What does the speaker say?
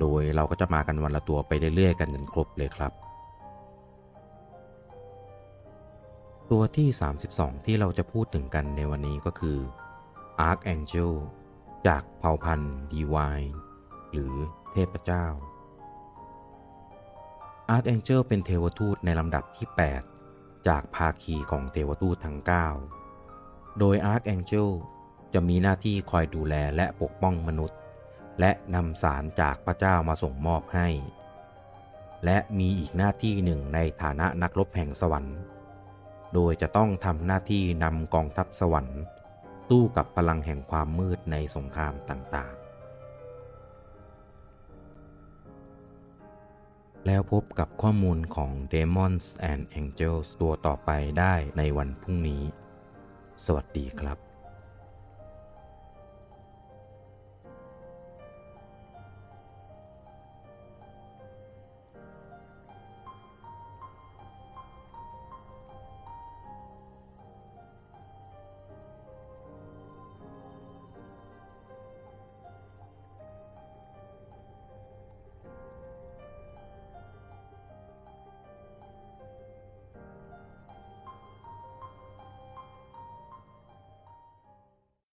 โดยเราก็จะมากันวันละตัวไปเรื่อยๆ กันจนครบเลยครับ ตัวที่ 32 ที่เราจะพูดถึงกันในวันนี้ก็คือ Archangel จากเผ่าพันธุ์ Divine หรือเทพเจ้า Archangel เป็นเทวทูตในลำดับที่ 8 จากภาคีของเทวทูตทั้ง 9 โดย Archangel จะมีหน้าที่คอยดูแลและปกป้องมนุษย์ และนำสารจากพระเจ้ามาส่งมอบให้ และมีอีกหน้าที่หนึ่งในฐานะนักรบแห่งสวรรค์ โดยจะต้องทำหน้าที่นำกองทัพสวรรค์สู้กับพลังแห่งความมืดในสงครามต่างๆ แล้วพบกับข้อมูลของ Demons and Angels ตัวต่อไปได้ในวันพรุ่งนี้ สวัสดีครับ